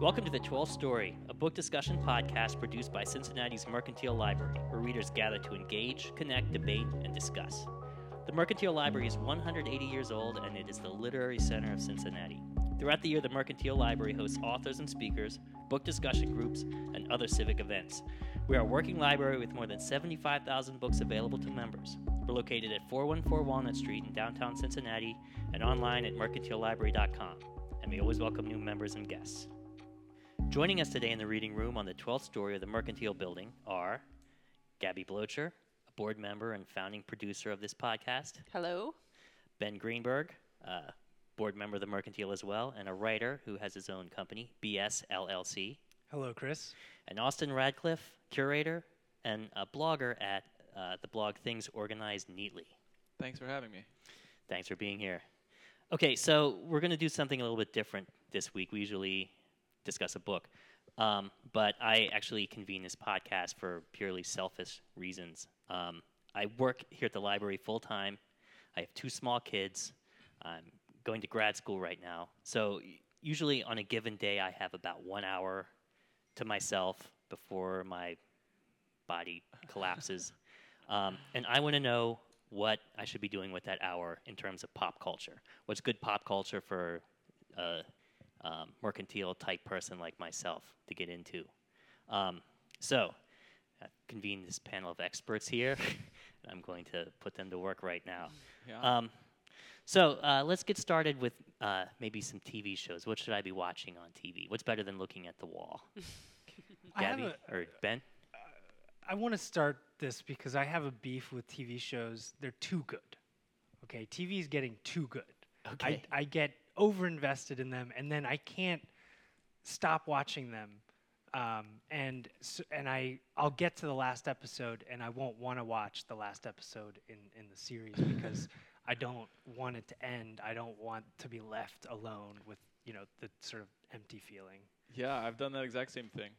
Welcome to The 12th Story, a book discussion podcast produced by Cincinnati's Mercantile Library, where readers gather to engage, connect, debate, and discuss. The Mercantile Library is 180 years old and it is the literary center of Cincinnati. Throughout the year, the Mercantile Library hosts authors and speakers, book discussion groups, and other civic events. We are a working library with more than 75,000 books available to members. We're located at 414 Walnut Street in downtown Cincinnati and online at mercantilelibrary.com. And we always welcome new members and guests. Joining us today in the reading room on the 12th story of the Mercantile Building are Gaby Blocher, a board member and founding producer of this podcast, Hello. Ben Greenberg, uh, board member of the Mercantile as well, and a writer who has his own company, BS LLC, Hello, Chris. and Austin Radcliffe, curator and a blogger at uh, the blog Things Organized Neatly. Thanks for having me. Thanks for being here. Okay, so we're going to do something a little bit different this week. We usually discuss a book, um, but I actually convene this podcast for purely selfish reasons. Um, I work here at the library full time. I have two small kids. I'm going to grad school right now. So, usually on a given day, I have about one hour to myself before my body collapses. Um, and I want to know what I should be doing with that hour in terms of pop culture. What's good pop culture for a um, mercantile type person like myself to get into? Um, so, I've convened this panel of experts here, and I'm going to put them to work right now. Yeah. Um, so uh, let's get started with uh, maybe some TV shows. What should I be watching on TV? What's better than looking at the wall? I Gaby or Ben? I want to start this because I have a beef with TV shows. They're too good. Okay, TV is getting too good. Okay. I, I get overinvested in them, and then I can't stop watching them. Um, and s and I I'll get to the last episode, and I won't want to watch the last episode in in the series because I don't want it to end. I don't want to be left alone with you know the sort of empty feeling. yeah, I've done that exact same thing.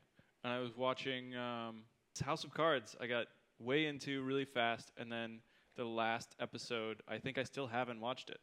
And I was watching um, House of Cards. I got way into really fast, and then the last episode, I think I still haven't watched it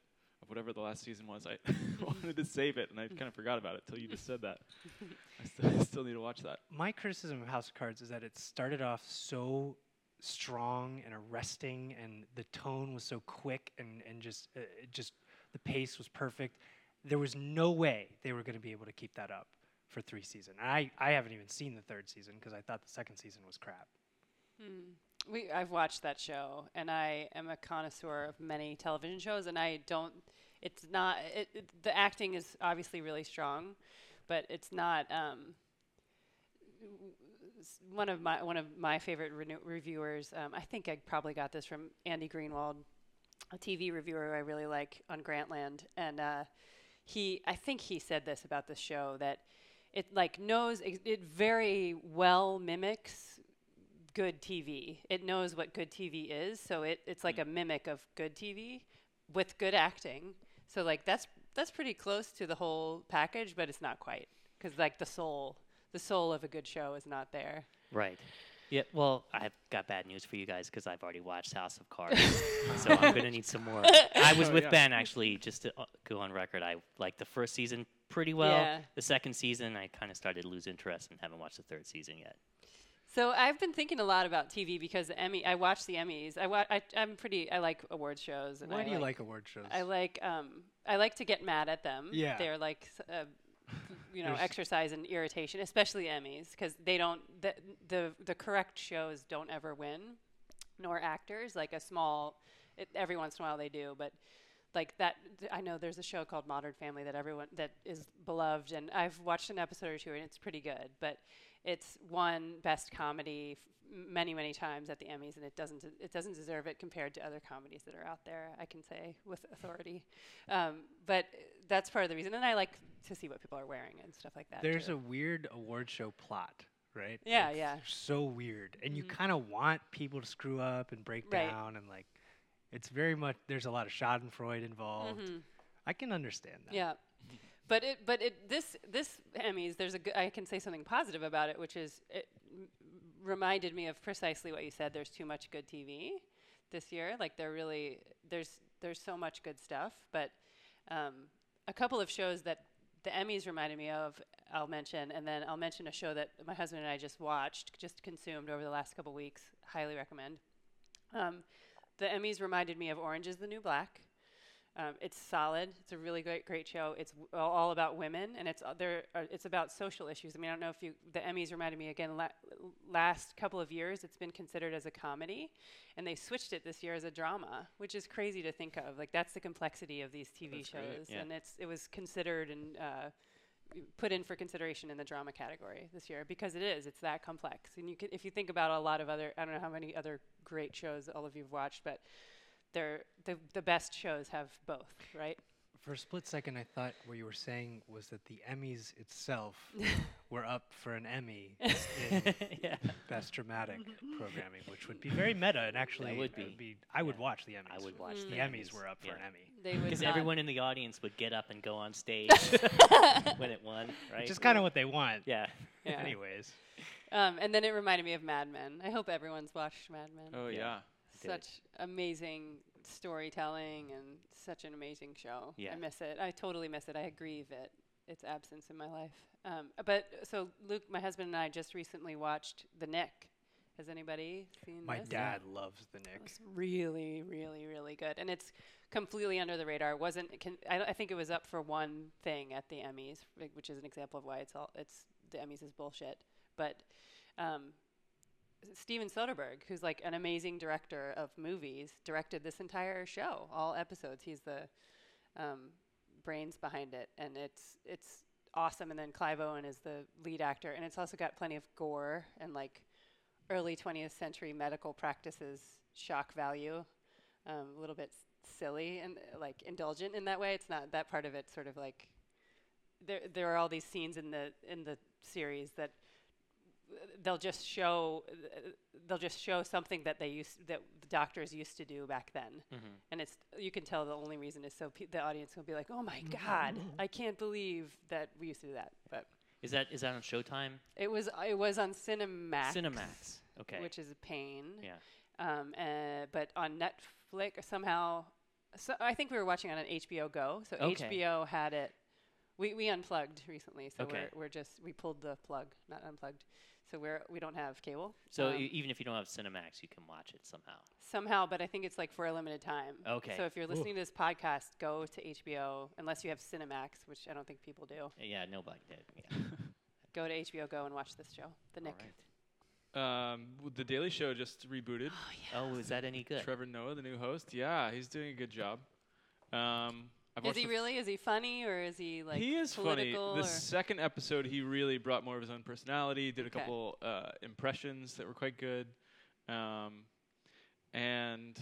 of whatever the last season was. I wanted to save it, and I kind of forgot about it till you just said that. I still, I still need to watch that. my criticism of House of Cards is that it started off so strong and arresting, and the tone was so quick, and and just uh, just the pace was perfect. There was no way they were going to be able to keep that up for three seasons. I I haven't even seen the third season because I thought the second season was crap. We I've watched that show, and I am a connoisseur of many television shows, and I don't. It's not. It, it, the acting is obviously really strong, but it's not. Um, one of my one of my favorite renu- reviewers. Um, I think I probably got this from Andy Greenwald, a TV reviewer I really like on Grantland, and uh, he. I think he said this about the show that it like knows ex- it very well mimics good TV. It knows what good TV is, so it, it's like a mimic of good TV with good acting. So like that's that's pretty close to the whole package, but it's not quite because like the soul, the soul of a good show is not there. Right. Yeah, well, I've got bad news for you guys because I've already watched House of Cards, so I'm going to need some more. I was Oh, with yeah. Ben actually, just to uh, go on record. I liked the first season pretty well. Yeah. The second season, I kind of started to lose interest and haven't watched the third season yet. So I've been thinking a lot about TV because the Emmy. I watch the Emmys. I, wa- I I'm pretty. I like award shows. And Why I do you like award shows? I like um I like to get mad at them. Yeah. They're like uh, you know There's- exercise and irritation, especially Emmys, because they don't the, the the correct shows don't ever win, nor actors. Like a small, it, every once in a while they do, but like that. th- I know there's a show called Modern Family that everyone that is beloved, and I've watched an episode or two, and it's pretty good, but. It's won best comedy many many times at the Emmys, and it doesn't it doesn't deserve it compared to other comedies that are out there. I can say with authority, um, but that's part of the reason. And I like to see what people are wearing and stuff like that. There's too. a weird award show plot, right? Yeah, It's yeah. So weird, and you Mhm. kind of want people to screw up and break Right. down, and like, it's very much. There's a lot of Schadenfreude involved. Mhm. I can understand that. Yeah. But it, but it, this, this Emmys, there's a I can say something positive about it, which is it m- reminded me of precisely what you said. There's too much good TV this year. Like there really, there's, there's so much good stuff. But um, a couple of shows that the Emmys reminded me of. I'll mention, and then I'll mention a show that my husband and I just watched, just consumed over the last couple weeks. Highly recommend. Um, the Emmys reminded me of Orange Is the New Black. Um, it's solid. It's a really great, great show. It's w- all about women, and it's uh, there. Uh, it's about social issues. I mean, I don't know if you. The Emmys reminded me again. La- last couple of years, it's been considered as a comedy, and they switched it this year as a drama, which is crazy to think of. Like that's the complexity of these TV That's shows, yeah. and it's it was considered and uh, put in for consideration in the drama category this year because it is. It's that complex, and you can, if you think about a lot of other. I don't know how many other great shows all of you've watched, but they're the the best shows have both, right? For a split second, I thought what you were saying was that the Emmys itself were up for an Emmy in yeah. Best Dramatic Programming, which would be very meta and actually would I be. I would watch the Emmys. I would watch. Mm. the the Emmys Emmys, were up for an Emmy. Because everyone in the audience would get up and go on stage when it won, right? Which is kind of what they want. yeah. Yeah. Anyways, Um, and then it reminded me of Mad Men. I hope everyone's watched Mad Men. Oh Yeah. Yeah. such amazing storytelling and such an amazing show. Yeah. I miss it. I totally miss it. I grieve it its absence in my life. Um, but so Luke, my husband and I just recently watched The Knick. Has anybody seen my this? dad loves the Knick. It's really, really, really good, and it's completely under the radar. It wasn't can, I, I think it was up for one thing at the Emmys, which is an example of why it's all it's the Emmys is bullshit. But um, Steven Soderbergh, who's like an amazing director of movies, directed this entire show, all episodes. He's the um, brains behind it, and it's it's awesome. And then Clive Owen is the lead actor, and it's also got plenty of gore and like early 20th century medical practices shock value, um, a little bit s- silly and like indulgent in that way. It's not that part of it. Sort of like there there are all these scenes in the in the series that they'll just show they'll just show something that they used that the doctors used to do back then Mm-hmm. and it's you can tell the only reason is so pe- the audience will be like oh my god i can't believe that we used to do that but Is that is that on Showtime? it was it was on cinemax Cinemax. Okay. which is a pain yeah. um, uh, but on netflix somehow so i think we were watching on an hbo go so Okay. hbo had it we, we unplugged recently so Okay. we're, we're just we pulled the plug not unplugged so we're we don't have cable So Um, even if you don't have Cinemax, you can watch it somehow. somehow but i think it's like for a limited time Okay. so if you're listening to this podcast go to hbo unless you have cinemax which i don't think people do Yeah, nobody did. Yeah. go to hbo go and watch this show the knick All right. Um, the Daily Show just rebooted. oh yeah Oh, is that any good? Trevor Noah, the new host. Yeah, he's doing a good job. Um, I've is he really is he funny or is he like he is funny. The second episode, he really brought more of his own personality. Did a couple uh, impressions that were quite good, um, and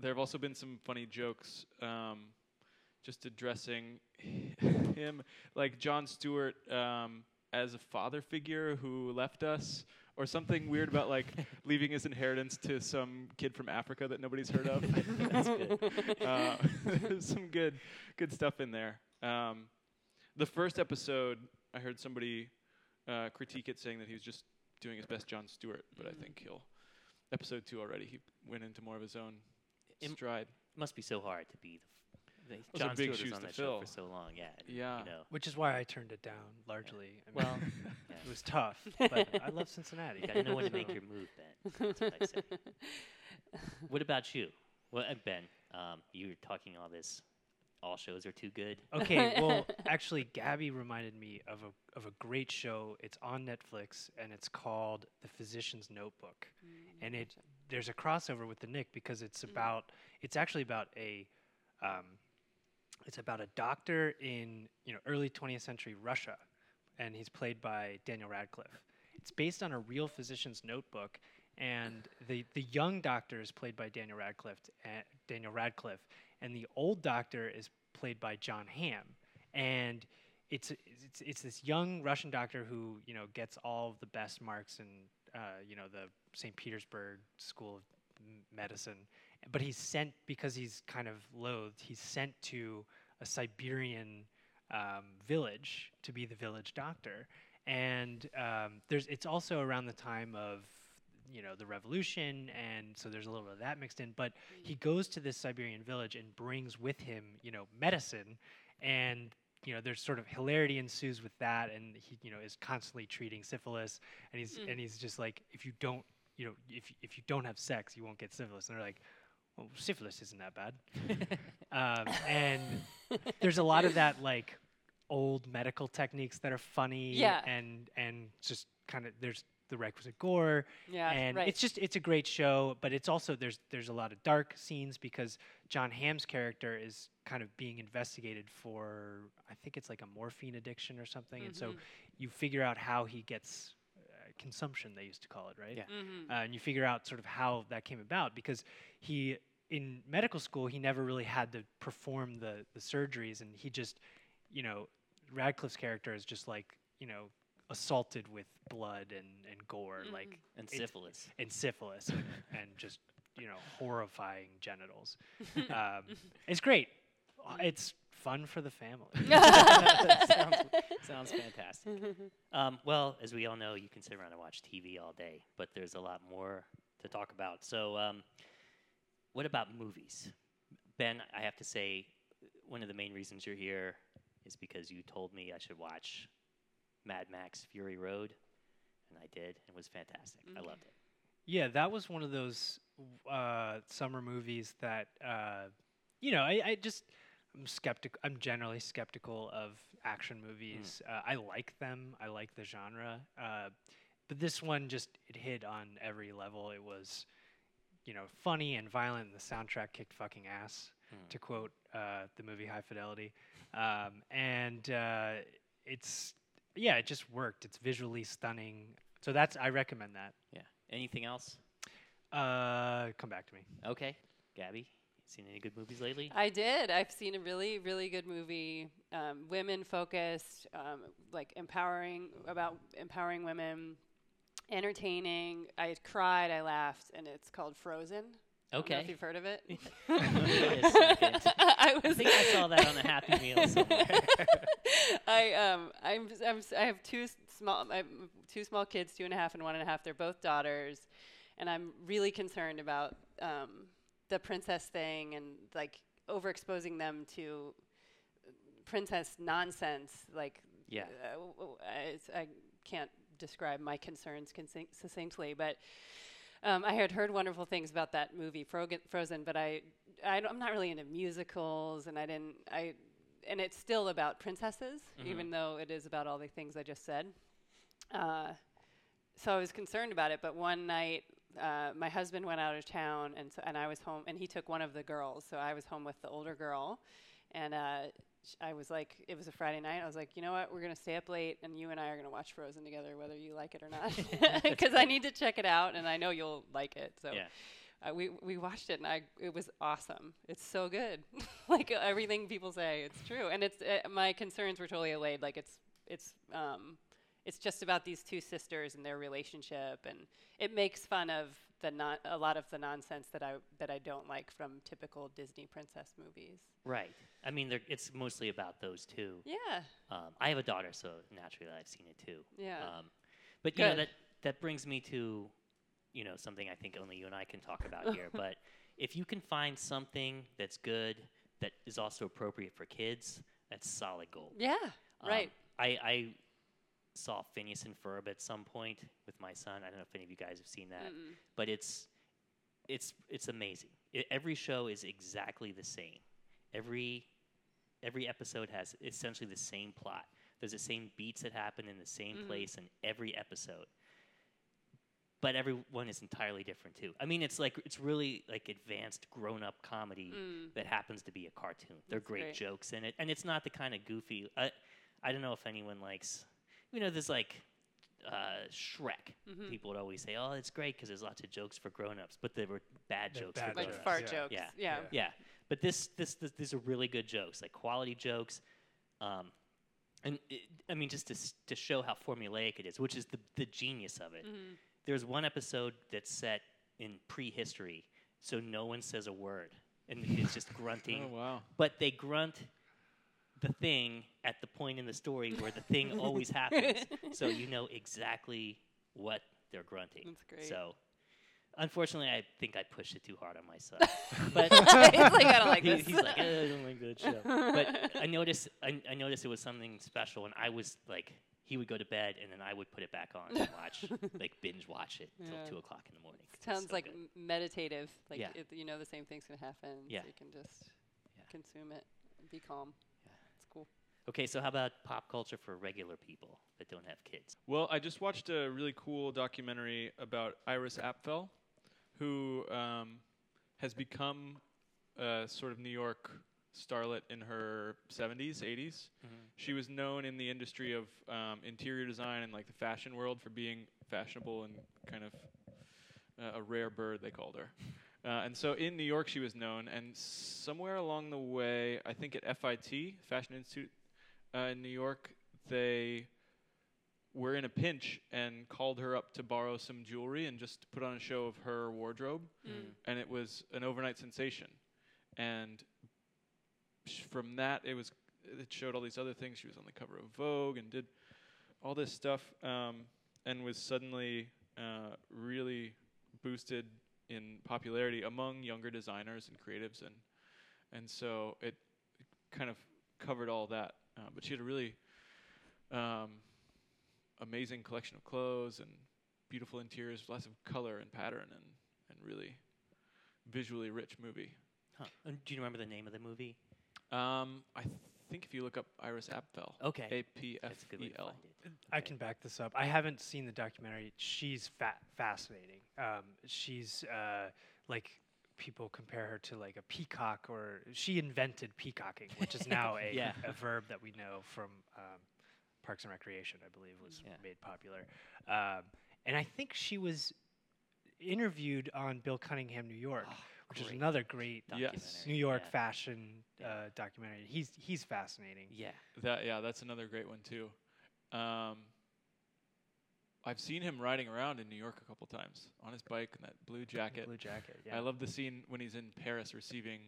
there have also been some funny jokes, um, just addressing him, like Jon Stewart um, as a father figure who left us. Or something weird about like leaving his inheritance to some kid from Africa that nobody's heard of. That's good. uh, there's some good good stuff in there. Um, the first episode, I heard somebody uh, critique it, saying that he was just doing his best Jon Stewart, but I Mm. think he'll. Episode two already, he went into more of his own Im- stride. must be so hard to be the, f- the Those are Jon big Stewart shoes was on to that show fill. for so long. Yeah. and, Yeah. You know. Which is why I turned it down largely. I mean, Well, yeah. it was tough, but I love Cincinnati. You gotta know when to make your move, Ben. That's what I say. What about you? Well, uh, Ben, um, you were talking all this. All shows are too good. Okay, well, actually, Gaby reminded me of a of a great show. It's on Netflix, and it's called The Physician's Notebook. And it there's a crossover with the Knick because it's about it's actually about a um, it's about a doctor in you know early 20th century Russia, and he's played by Daniel Radcliffe. It's based on a real physician's notebook, and the the young doctor is played by Daniel Radcliffe. Uh, Daniel Radcliffe, and the old doctor is played by Jon Hamm, and it's it's it's this young Russian doctor who you know gets all of the best marks in uh, you know the St. Petersburg School of Medicine, but he's sent because he's kind of loathed. He's sent to a Siberian um, village to be the village doctor, and um, there's it's also around the time of you know the revolution, and so there's a little bit of that mixed in. But he goes to this Siberian village and brings with him you know medicine, and you know, there's sort of hilarity ensues with that, and he, you know, is constantly treating syphilis, and he's Mm. and he's just like, if you don't, you know, if if you don't have sex, you won't get syphilis, and they're like, well, syphilis isn't that bad, um, and there's a lot of that like old medical techniques that are funny, Yeah. and and just kind of there's the requisite gore, Yeah, and right. it's just it's a great show but it's also there's there's a lot of dark scenes because jon hamm's character is kind of being investigated for i think it's like a morphine addiction or something and so Mhm. you figure out how he gets consumption they used to call it right Yeah. Mhm. uh, and you figure out sort of how that came about because he in medical school he never really had to perform the the surgeries and he just you know radcliffe's character is just like you know assaulted with blood and, and gore Mhm. like and It's- syphilis. and syphilis and, and just you know horrifying genitals. Um, it's great. It's fun for the family. sounds, sounds fantastic. Um, well, as we all know, you can sit around and watch TV all day, but there's a lot more to talk about. So, um, what about movies? Ben, I have to say, one of the main reasons you're here is because you told me I should watch Mad Max Fury Road, and I did. And it was fantastic. I Mhm. loved it. yeah, that was one of those uh, summer movies that uh, you know I, I just I'm skeptical. I'm generally skeptical of action movies. Uh, I like them. I like the genre. Uh, but this one just it hit on every level. It was you know funny and violent. And the soundtrack kicked fucking ass. Mm. to quote uh, the movie High Fidelity. Um, and uh, it's yeah, it just worked. It's visually stunning. So that's I recommend that. Yeah. Anything else? Uh, come back to me. Okay. Gaby, seen any good movies lately? I did. I've seen a really, really good movie, um, women focused, um, like empowering about empowering women, entertaining. I cried, I laughed, and it's called Frozen. Okay. I don't know if you've heard of it. Wait a second. I I think I saw that on a Happy Meal somewhere. I um I'm, I'm I have two small I have two small kids, two and a half and one and a half. They're both daughters, and I'm really concerned about um, the princess thing and like overexposing them to princess nonsense. Like Yeah. uh, I, I can't describe my concerns succinctly, but. Um, I had heard wonderful things about that movie Frogen, Frozen, but I, I am not really into musicals, and I didn't. I, and it's still about princesses, Mhm. even though it is about all the things I just said. Uh, so I was concerned about it, but one night uh, my husband went out of town, and so, and I was home, and he took one of the girls, so I was home with the older girl, and uh, sh- I was like, it was a Friday night. I was like, you know what, we're gonna stay up late, and you and I are gonna watch Frozen together, whether you like it or not, because I need to check it out, and I know you'll like it. So Yeah. uh, we we watched it, and I it was awesome. It's so good, like everything people say, it's true, and it's uh, my concerns were totally allayed. Like it's it's um it's just about these two sisters and their relationship, and it makes fun of the non- a lot of the nonsense that I that I don't like from typical Disney princess movies. Right. I mean, it's mostly about those two. Yeah, Um, I have a daughter, so naturally I've seen it too. yeah, Um, but you know that that brings me to, you know, something I think only you and I can talk about here. But if you can find something that's good that is also appropriate for kids, that's solid gold. yeah. Um, right. I, I saw Phineas and Ferb at some point with my son. I don't know if any of you guys have seen that, Mm-mm. but it's it's it's amazing. I every show is exactly the same. Every every episode has essentially the same plot. There's the same beats that happen in the same Mhm. place in every episode. But everyone is entirely different too. I mean, it's like it's really like advanced grown-up comedy Mm. that happens to be a cartoon. They're great, great. jokes in it, and it's not the kind of goofy. I, I don't know if anyone likes, you know, there's like uh, Shrek. Mhm. People would always say, "Oh, it's great because there's lots of jokes for grown-ups," but there were bad They're jokes bad for Like grown-ups. fart yeah. jokes. Yeah. yeah. Yeah. Yeah, but this, this this these are really good jokes, like quality jokes, um, and it, I mean just to to show how formulaic it is, which is the the genius of it. Mhm. There's one episode that's set in prehistory, so no one says a word, and it's just grunting. Oh wow. But they grunt the thing at the point in the story where the thing always happens, so you know exactly what they're grunting. That's great. So Unfortunately, I think I pushed it too hard on myself. but He's like, I don't like he- this. he's like, "Eh, I don't like that show. But I noticed, I, I noticed it was something special, and I was like, he would go to bed, and then I would put it back on and watch, like binge watch it until Yeah. two o'clock in the morning. Sounds so like good. meditative. Like Yeah. it, you know, the same thing's gonna happen. Yeah. So you can just Yeah. consume it be calm. Yeah. It's cool. Okay, so how about pop culture for regular people that don't have kids? Well, I just watched a really cool documentary about Iris Apfel, who um, has become a sort of New York starlet in her 70s, 80s. She was known in the industry of um, interior design and like the fashion world for being fashionable and kind of uh, a rare bird, they called her. Uh, and so in New York, she was known, and somewhere along the way, I think at FIT, Fashion Institute uh, in New York, they were in a pinch and called her up to borrow some jewelry and just put on a show of her wardrobe, and it was an overnight sensation. And sh- from that, it was it showed all these other things. She was on the cover of Vogue and did all this stuff, um, and was suddenly uh, really boosted in popularity among younger designers and creatives, and and so it kind of covered all that. But she had a really um, amazing collection of clothes and beautiful interiors, lots of color and pattern, and and really visually rich movie. Huh. And do you remember the name of the movie? Um, I think if you look up Iris Apfel, Okay. A P F That's a good way E to L. find it. I can back this up. I haven't seen the documentary. She's fa- fascinating. Um, she's uh, like people compare her to like a peacock, or she invented peacocking, which is now a, Yeah. a verb that we know from um, Parks and Recreation. I believe was Yeah. made popular, um, and I think she was interviewed on Bill Cunningham, New York, which is another great Yes. New York yeah. fashion Yeah. uh, documentary. He's he's fascinating. Yeah. That yeah, that's another great one too. Um, I've seen him riding around in New York a couple times on his bike in that blue jacket. Blue jacket. Yeah. I love the scene when he's in Paris receiving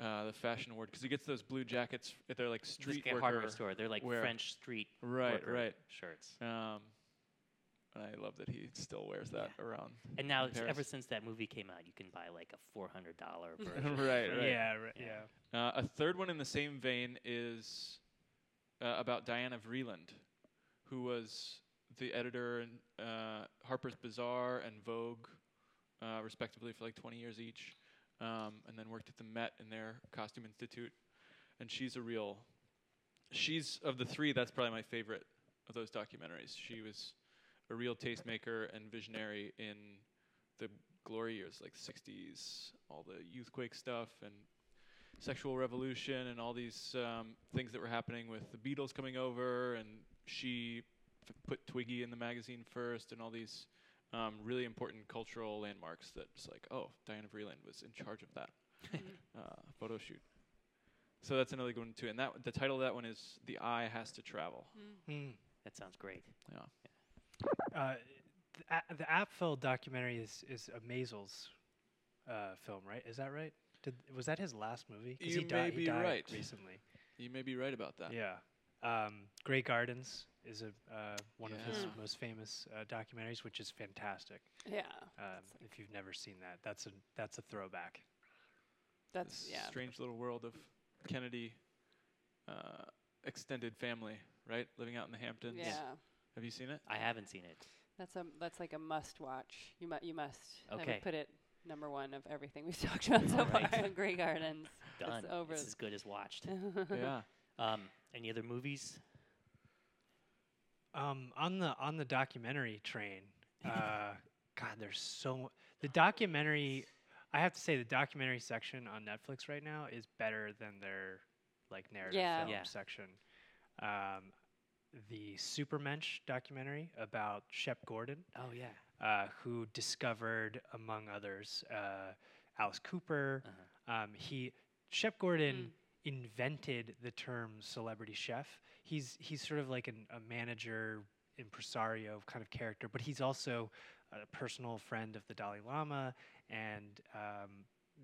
uh, the fashion award because he gets those blue jackets. f- They're like street like worker. hardware store. They're like wear. French street Right, worker right. shirts. Um, and I love that he still wears that around. And now, in it's- ever since that movie came out, you can buy like a four hundred dollar version. right, right. Yeah. Right, Yeah. yeah. Uh, a third one in the same vein is uh, about Diana Vreeland, who was the editor in uh, Harper's Bazaar and Vogue, uh, respectively, for like 20 years each, um, and then worked at the Met in their Costume Institute. And she's a real, she's of the three, that's probably my favorite of those documentaries. She was a real tastemaker and visionary in the glory years, like 60s, all the Youthquake stuff and sexual revolution and all these um, things that were happening with the Beatles coming over, and she put Twiggy in the magazine first, and all these um, really important cultural landmarks that just like, oh, Diana Vreeland was in charge of that uh, photo shoot. So that's another good one too, and that the title of that one is "The Eye Has to Travel." Hmm. That sounds great. Yeah, Uh, the, A- the Apfel documentary is is a Maysles uh, film, right? Is that right? Did, was that his last movie? You he, may died, he be died right. recently. you may be right about that. Yeah. Um, Grey Gardens is a uh, one of his Yeah. most famous uh, documentaries, which is fantastic. Yeah. Um, if you've never seen that, that's a that's a throwback. That's This yeah. strange little world of Kennedy uh, extended family, right? Living out in the Hamptons. Yeah. Have you seen it? I haven't seen it. That's a that's like a must watch. You mu- you must. I Okay. would put it number one of everything we've talked about so Alright. far. Grey Gardens. Done. It's over. It's as good as watched. yeah. Um, any other movies? Um, on the on the documentary train, uh, God, there's so the documentary. I have to say, the documentary section on Netflix right now is better than their like narrative Yeah. film Yeah. section. Um, the Supermensch documentary about Shep Gordon, Oh yeah. uh, who discovered, among others, uh, Alice Cooper. Uh-huh. Um, he Shep Gordon invented the term celebrity chef. He's he's sort of like an, a manager, impresario kind of character, but he's also a personal friend of the Dalai Lama, and um,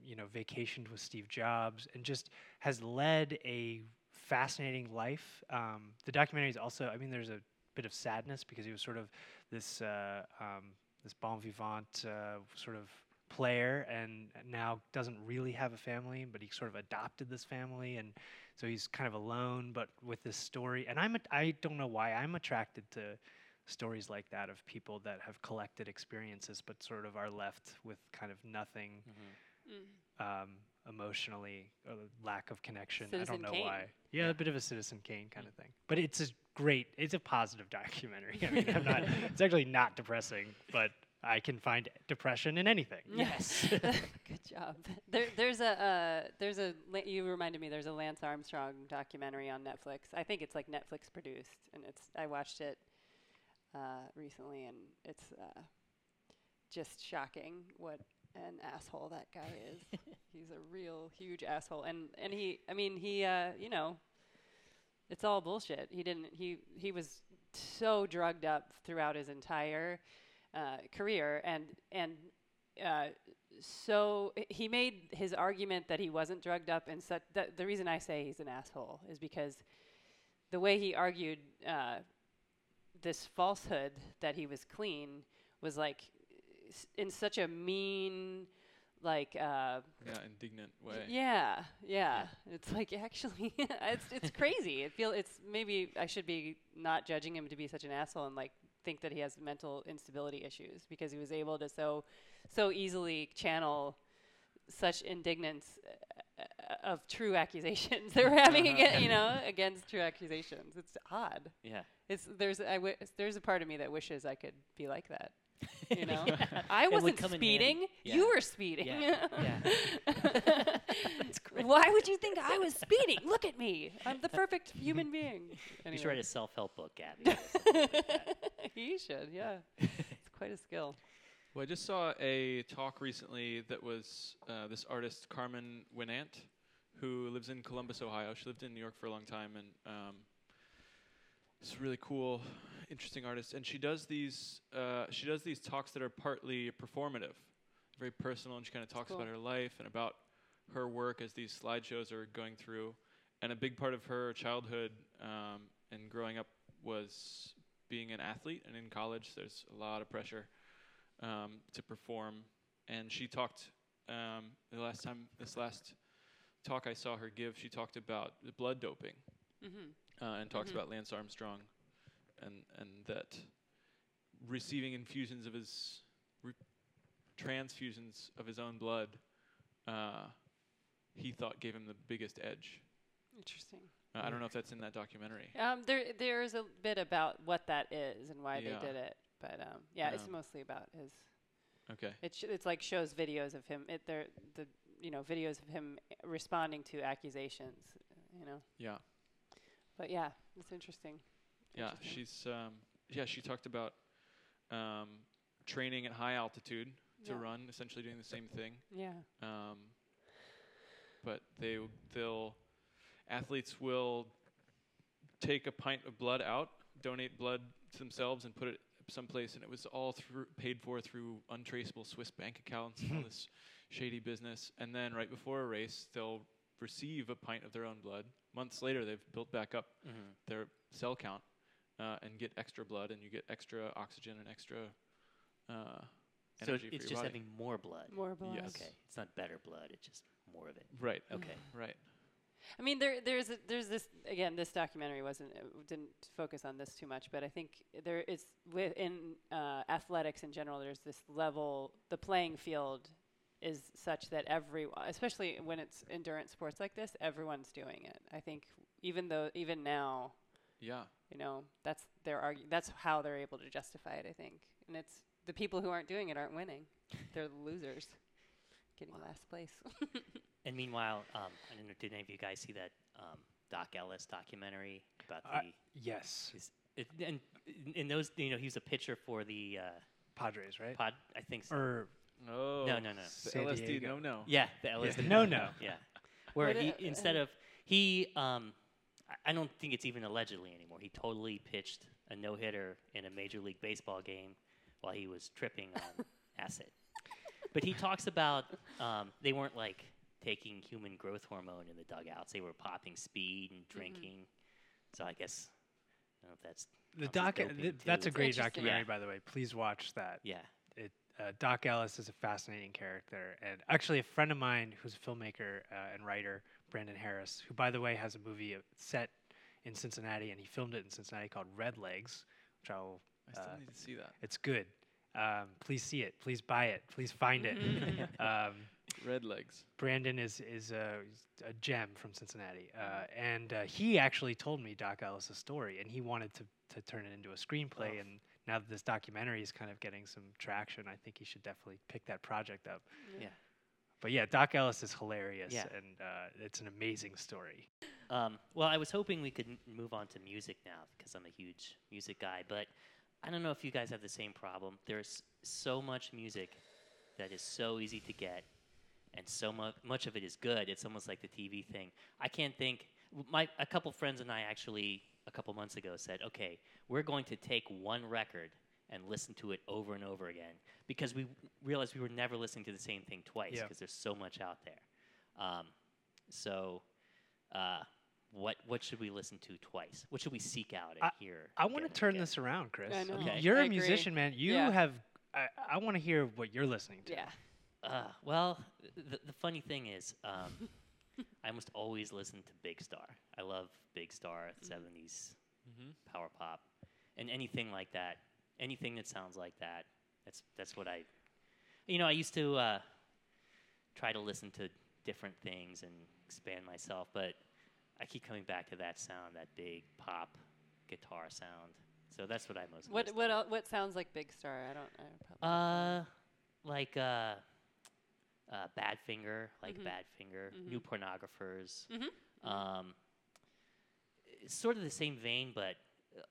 you know vacationed with Steve Jobs, and just has led a fascinating life. Um, the documentary is also, I mean, there's a bit of sadness because he was sort of this uh, um, this bon vivant uh, sort of player, and now doesn't really have a family, but he sort of adopted this family, and so he's kind of alone, but with this story. And I'm a, I don't know why I'm attracted to stories like that of people that have collected experiences, but sort of are left with kind of nothing Mm. um, emotionally, or lack of connection. I don't know Kane. why. Yeah, a bit of a Citizen Kane kind of thing. But it's a great. It's a positive documentary. I mean, I'm not. It's actually not depressing, but I can find depression in anything. Yes. Good job. There, there's a uh, there's a you reminded me. There's a Lance Armstrong documentary on Netflix. I think it's like Netflix produced, and it's I watched it uh, recently, and it's uh, just shocking what an asshole that guy is. He's a real huge asshole, and and he I mean he uh, you know it's all bullshit. He didn't he he was so drugged up throughout his entire uh, career, and and uh, so he made his argument that he wasn't drugged up and such that the reason I say he's an asshole is because the way he argued uh, this falsehood that he was clean was like s- in such a mean like uh, Yeah, indignant way. yeah, yeah. It's like actually, it's it's crazy. It feel it's maybe I should be not judging him to be such an asshole and like think that he has mental instability issues because he was able to so so easily channel such indignance uh, of true accusations they were having against you know against true accusations. It's odd. yeah. It's there's I w- there's a part of me that wishes I could be like that. You know, Yeah. I wasn't come in handy. speeding. Yeah. You were speeding. Yeah, great. Why would you think I was speeding? Look at me. I'm the perfect human being. You should write a self-help book, Gaby. he should, yeah. It's quite a skill. Well, I just saw a talk recently that was uh, this artist Carmen Winant, who lives in Columbus, Ohio. She lived in New York for a long time, and um, this really cool, interesting artist. And she does these uh, she does these talks that are partly performative, very personal, and she kind of talks cool. about her life and about her work as these slideshows are going through. And a big part of her childhood um, and growing up was being an athlete. And in college, there's a lot of pressure um, to perform. And she talked um, the last time, this last talk I saw her give, she talked about the blood doping Mm-hmm. uh, and talks Mhm. about Lance Armstrong, and and that receiving infusions of his re- transfusions of his own blood, uh, he thought gave him the biggest edge. Interesting. Uh, I don't know if that's in that documentary. Um, there, there's a bit about what that is and why Yeah. they did it, but um, yeah, it's mostly about his. Okay. It sh- it's like shows videos of him. It there the you know videos of him responding to accusations. You know, Yeah. but yeah, it's interesting. Yeah. Interesting. She's um, yeah. She talked about um, training at high altitude to Yeah. run, essentially doing the same thing. Yeah. Um, but they they'll athletes will take a pint of blood out, donate blood to themselves, and put it someplace, and it was all through paid for through untraceable Swiss bank accounts and all this shady business. And then right before a race, they'll receive a pint of their own blood. Months later, they've built back up Mhm. their cell count uh, and get extra blood, and you get extra oxygen and extra uh, So energy it's for just your body. having more blood. More blood. Yes. Okay, it's not better blood; it's just more of it. right, Okay. right. I mean, there, there's, a, there's this again. This documentary wasn't uh, didn't focus on this too much, but I think there is within uh, athletics in general. There's this level. The playing field is such that every, especially when it's endurance sports like this, everyone's doing it. I think even though even now, Yeah. you know, that's their argu- That's how they're able to justify it. I think, and it's the people who aren't doing it aren't winning. They're the losers, getting last place. And meanwhile, um, I don't know, did any of you guys see that um, Doc Ellis documentary about the? I- yes, his, it, and in- in those, you know, he was a pitcher for the uh, Padres, right? pod. I think so. or Oh. no, no, no. The San LSD, Diego. no, no. Yeah, the Ellis. Yeah. No, no. Yeah, where What, he uh, instead of he, um, I- I don't think it's even allegedly anymore. He totally pitched a no hitter in a major league baseball game while he was tripping on acid. But he talks about um, they weren't like taking human growth hormone in the dugouts. They were popping speed and drinking. So I guess I don't know if that's the doc. doping th- that's a great documentary, Yeah. by the way. Please watch that. yeah. it, uh, Doc Ellis is a fascinating character, and actually a friend of mine who's a filmmaker uh, and writer, Brandon Harris, who by the way has a movie uh, set in Cincinnati, and he filmed it in Cincinnati called Redlegs, which I'll. I still Uh, need to see that. It's good. Um, please see it. Please buy it. Please find it. um, Redlegs. Brandon is is a, a gem from Cincinnati, uh, and uh, he actually told me Doc Ellis' story, and he wanted to to turn it into a screenplay. Oh. And now that this documentary is kind of getting some traction, I think he should definitely pick that project up. Yeah. But yeah, Doc Ellis is hilarious, Yeah. and uh, it's an amazing story. Um, well, I was hoping we could n- move on to music now because I'm a huge music guy, but I don't know if you guys have the same problem. There's so much music that is so easy to get, and so mu- much of it is good. It's almost like the TV thing. I can't think. My a couple friends and I actually a couple months ago said, "Okay, we're going to take one record." And listen to it over and over again because we realized we were never listening to the same thing twice Yeah. because there's so much out there. Um, so, uh, what what should we listen to twice? What should we seek out and hear? I want to turn this around, Chris. I know. Okay. You're I a agree. musician, man. You Yeah. have. I, I want to hear what you're listening to. Yeah. Uh, well, the, the funny thing is, um, I almost always listen to Big Star. I love Big Star, 70s Mm-hmm. power pop, and anything like that. Anything that sounds like that. That's that's what I. You know, I used to uh, try to listen to different things and expand myself, but I keep coming back to that sound, that big pop guitar sound. So that's what I most. What what el- what sounds like Big Star? I don't. I probably Uh, like uh, uh, Badfinger, like Mhm. Badfinger, Mhm. New Pornographers. Mhm. Um, sort of the same vein, but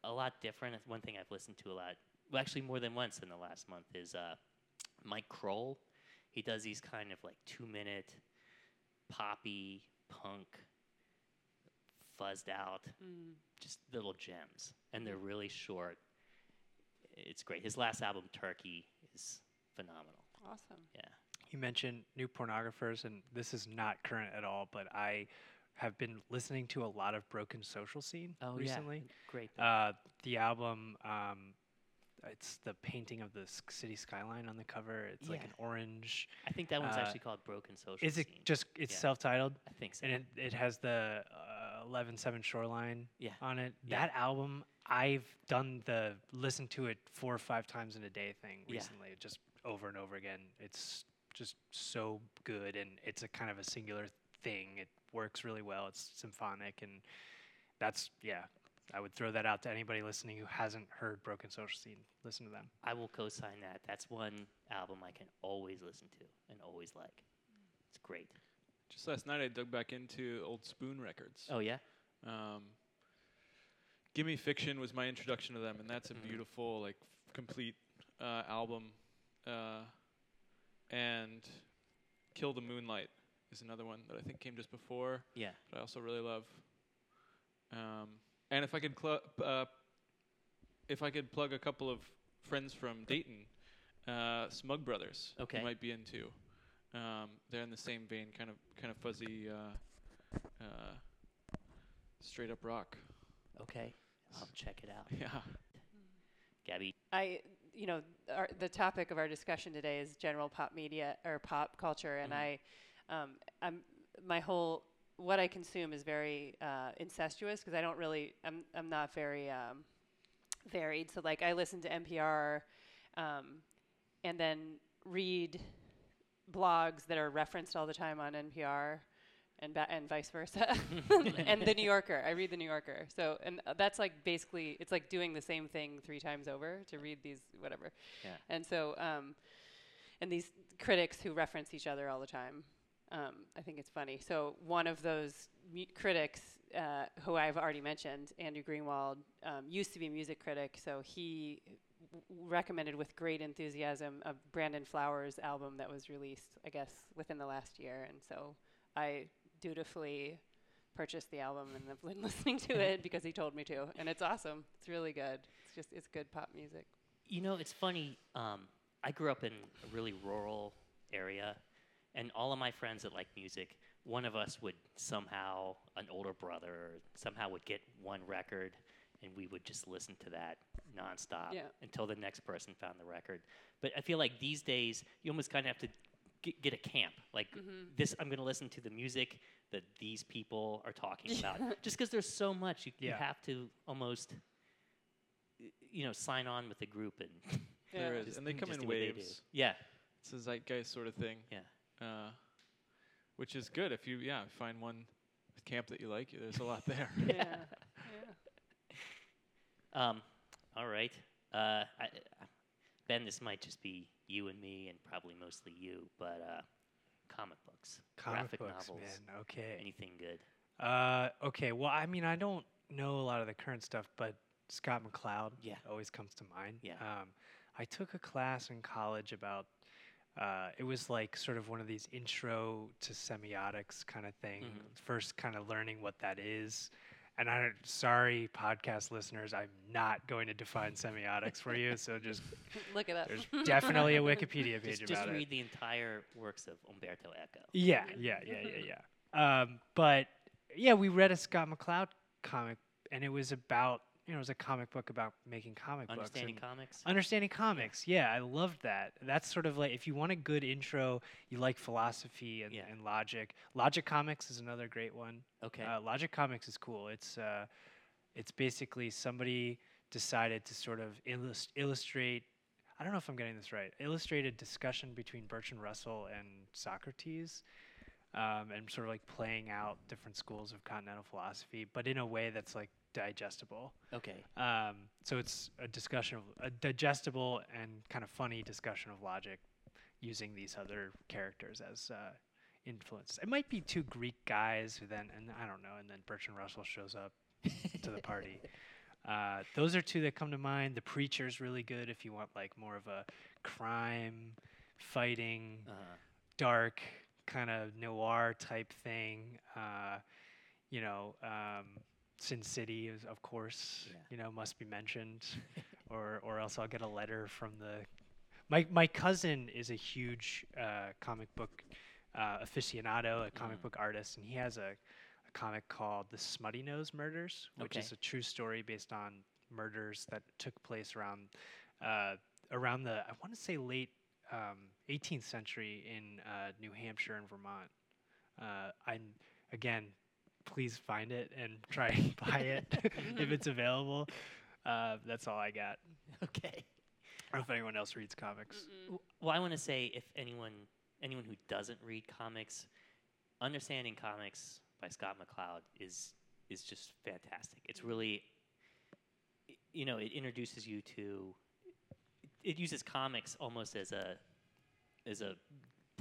a lot different. One thing I've listened to a lot, well, actually more than once in the last month, is uh, Mike Krol. He does these kind of like two-minute poppy punk, fuzzed out, Mm. just little gems, and they're really short. It's great. His last album, Turkey, is phenomenal. Awesome. Yeah. You mentioned new pornographers, and this is not current at all, but I have been listening to a lot of Broken Social Scene recently. Oh, yeah. Great. Uh, the album, um, it's the painting of the s- city skyline on the cover. It's like an orange. I think that one's uh, actually called Broken Social Is it Scene. just it's Yeah. self-titled, I think so. and it, it has the uh, 11-7 shoreline Yeah. on it. Yeah. That album, I've done the listen to it four or five times in a day thing Yeah. recently, just over and over again. It's just so good, and it's a kind of a singular thing. It works really well. It's symphonic, and that's yeah. I would throw that out to anybody listening who hasn't heard Broken Social Scene. Listen to them. I will co-sign that. That's one album I can always listen to and always like. It's great. Just last night, I dug back into old Spoon records. Oh yeah. Um, Gimme Fiction was my introduction to them, and that's a Mhm. beautiful, like, f- complete uh, album. Uh, and Kill the Moonlight is another one that I think came just before, Yeah. but I also really love. Um, and if I could cl- uh, if I could plug a couple of friends from Dayton, uh, Smug Brothers, Okay. you might be into. Um, they're in the same vein, kind of kind of fuzzy, uh, uh, straight up rock. Okay. I'll check it out. Yeah. Gaby. I, you know, our, the topic of our discussion today is general pop media or pop culture, and Mhm. I, um, I'm my whole what I consume is very uh, incestuous because I don't really, I'm I'm not very um, varied. So like I listen to NPR, um, and then read blogs that are referenced all the time on NPR. And, ba- and vice versa, and the New Yorker. I read the New Yorker. So, and uh, that's like basically, it's like doing the same thing three times over to read these whatever. Yeah. And so, um, and these critics who reference each other all the time. Um, I think it's funny. So one of those mu- critics, uh, who I've already mentioned, Andrew Greenwald, um, used to be a music critic. So he w- recommended with great enthusiasm a Brandon Flowers album that was released, I guess, within the last year. And so I dutifully purchased the album and have been listening to it because he told me to. And it's awesome. It's really good. It's just it's good pop music. You know, it's funny. Um, I grew up in a really rural area, and all of my friends that like music, one of us would somehow, an older brother, somehow would get one record, and we would just listen to that nonstop Yeah. until the next person found the record. But I feel like these days you almost kind of have to get, get a camp. Like Mm-hmm. this, I'm going to listen to the music that these people are talking about. Just because there's so much, you, you have to almost, you know, sign on with the group and Yeah. is, just- and they come just in do they waves. Yeah, It's a zeitgeist sort of thing. yeah. Uh, which is good if you yeah find one camp that you like. There's a lot there. yeah. yeah. Um, all right. Uh, I, uh, ben, this might just be you and me, and probably mostly you, but uh, comic books, Comic graphic books, novels, man. Okay. anything good. Uh, okay. Well, I mean, I don't know a lot of the current stuff, but Scott McCloud Yeah. always comes to mind. Yeah. Um, I took a class in college about. Uh, it was like sort of one of these intro to semiotics kind of thing. Mhm. First, kind of learning what that is. And I'm sorry, podcast listeners, I'm not going to define semiotics for you. So just Look it up. there's definitely a Wikipedia page Just, just about it. Just read the entire works of Umberto Eco. Yeah, yeah, yeah, yeah, yeah. Um, but yeah, we read a Scott McCloud comic, and it was about you know it was a comic book about making comic Understanding books. and comics. Understanding comics, yeah, I loved that. That's sort of like if you want a good intro, you like philosophy and, Yeah. and logic. Logicomix is another great one. Okay. Uh, Logicomix is cool. It's uh, it's basically somebody decided to sort of illus- illustrate. I don't know if I'm getting this right. Illustrate a discussion between Bertrand Russell and Socrates, um, and sort of like playing out different schools of continental philosophy, but in a way that's like digestible. okay. Um, so it's a discussion of a digestible and kind of funny discussion of logic using these other characters as uh, influence. It might be two Greek guys who then, and I don't know, and then Bertrand Russell shows up to the party. Uh, those are two that come to mind. The Preacher's really good if you want like more of a crime, fighting, Uh, dark kind of noir type thing. Uh, you know, um, Sin City is of course, Yeah. you know, must be mentioned, or or else I'll get a letter from the. My my cousin is a huge uh, comic book uh, aficionado, a comic Mhm. book artist, and he has a, a comic called The Smutty Nose Murders, which Okay. is a true story based on murders that took place around uh, around the I want to say late um, 18th century in uh, New Hampshire and Vermont. Uh, I again, please find it and try and buy it if it's available. Uh, that's all I got. okay. I don't know if anyone else reads comics. Mm-mm. Well, I want to say if anyone anyone who doesn't read comics, understanding comics by Scott McCloud is is just fantastic. It's really, you know, it introduces you to. It uses comics almost as a as a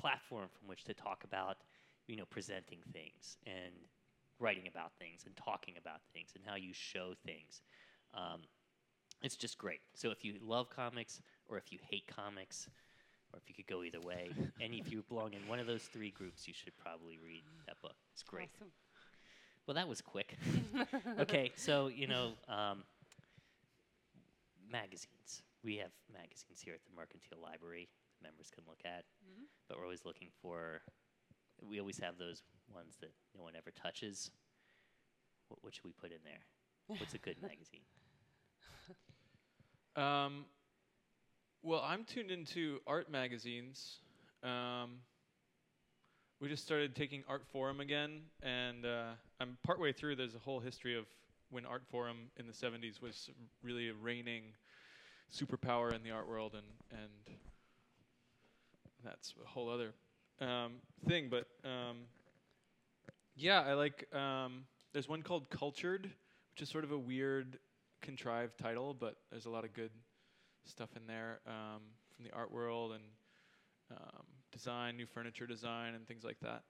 platform from which to talk about, you know, presenting things and writing about things and talking about things and how you show things. Um, it's just great. So if you love comics or if you hate comics, or if you could go either way, and if you belong in one of those three groups, you should probably read that book. It's great. Awesome. Well, that was quick. okay, so you know, um, magazines. We have magazines here at the Mercantile Library. Members can look at, Mhm. but we're always looking for. We always have those ones that no one ever touches. What, what should we put in there? What's a good magazine? Um, well, I'm tuned into art magazines. Um, we just started taking Art Forum again, and uh, I'm partway through. There's a whole history of when Art Forum in the 70s was really a reigning superpower in the art world, and and that's a whole other um, thing. But um, yeah, I like. Um, there's one called Cultured, which is sort of a weird contrived title, but there's a lot of good stuff in there um, from the art world and um, design, new furniture design, and things like that.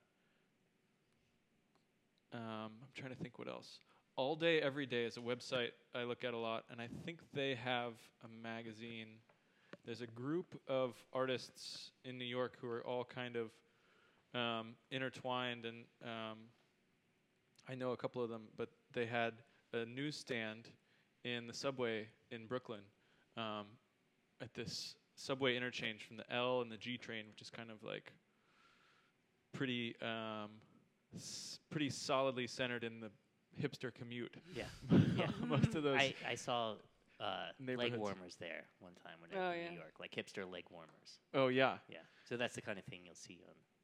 Um, I'm trying to think what else. All Day Every Day is a website I look at a lot, and I think they have a magazine. There's a group of artists in New York who are all kind of um, intertwined, and um, I know a couple of them, but they had a newsstand in the subway in Brooklyn um, at this subway interchange from the L and the G train, which is kind of like pretty um, s- pretty solidly centered in the hipster commute. Yeah. Yeah. Most of those. I, I saw uh, leg Neighborhoods. warmers there one time when I Oh, was in yeah. New York, like hipster leg warmers. oh yeah. Yeah. So that's the kind of thing you'll see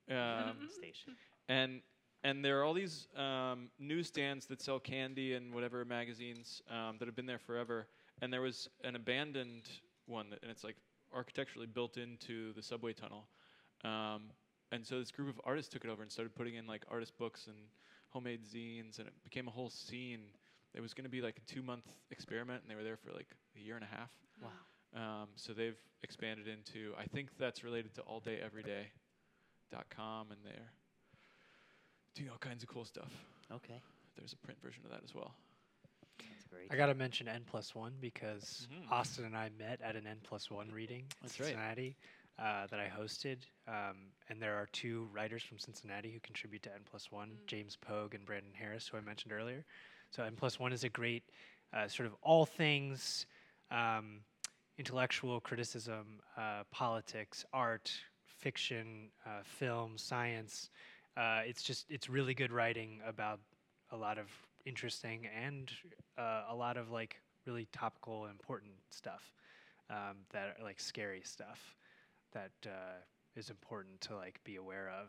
on Um, the station. and and there are all these um, newsstands that sell candy and whatever magazines um, that have been there forever. And there was an abandoned one, that, and it's like architecturally built into the subway tunnel. Um, and so this group of artists took it over and started putting in like artist books and homemade zines, and it became a whole scene. It was going to be like a two-month experiment, and they were there for like a year and a half. Wow. Um, so they've expanded into, I think that's related to alldayeveryday.com, and they're doing all kinds of cool stuff. Okay. There's a print version of that as well. That's great. I got to mention N plus one because Mhm. Austin and I met at an N plus one reading in That's right. Cincinnati uh, that I hosted. Um, and there are two writers from Cincinnati who contribute to N plus one Mm. James Pogue and Brandon Harris, who I mentioned earlier. So N plus one is a great uh, sort of all things um, intellectual criticism, uh, politics, art, fiction, uh, film, science. Uh, it's just it's really good writing about a lot of interesting and uh, a lot of like really topical important stuff um, that are like scary stuff that uh, is important to like be aware of.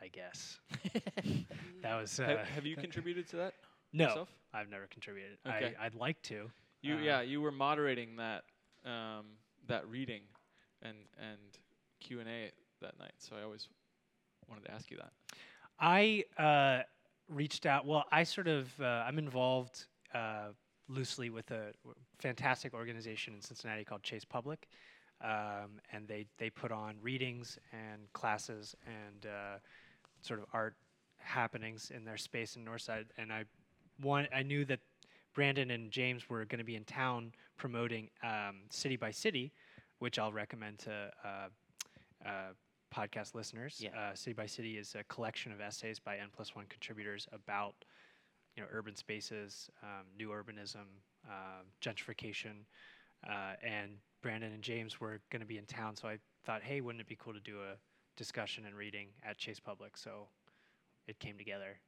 I guess that was uh, Ha- have you contributed to that no. yourself? I've never contributed. Okay. I, I'd like to. You Uh, yeah, you were moderating that um, that reading and and Q and A that night. So I always wanted to ask you that. I uh, reached out. Well, I sort of uh, I'm involved uh, loosely with a fantastic organization in Cincinnati called Chase Public, um, and they they put on readings and classes and uh, sort of art happenings in their space in Northside. And I one I knew that Brandon and James were going to be in town promoting um, City by City, which I'll recommend to uh, uh, podcast listeners. Yeah. Uh, City by City is a collection of essays by N plus one contributors about you know urban spaces, um, new urbanism, uh, gentrification, uh, and Brandon and James were going to be in town, so I thought, hey, wouldn't it be cool to do a discussion and reading at Chase Public? So it came together.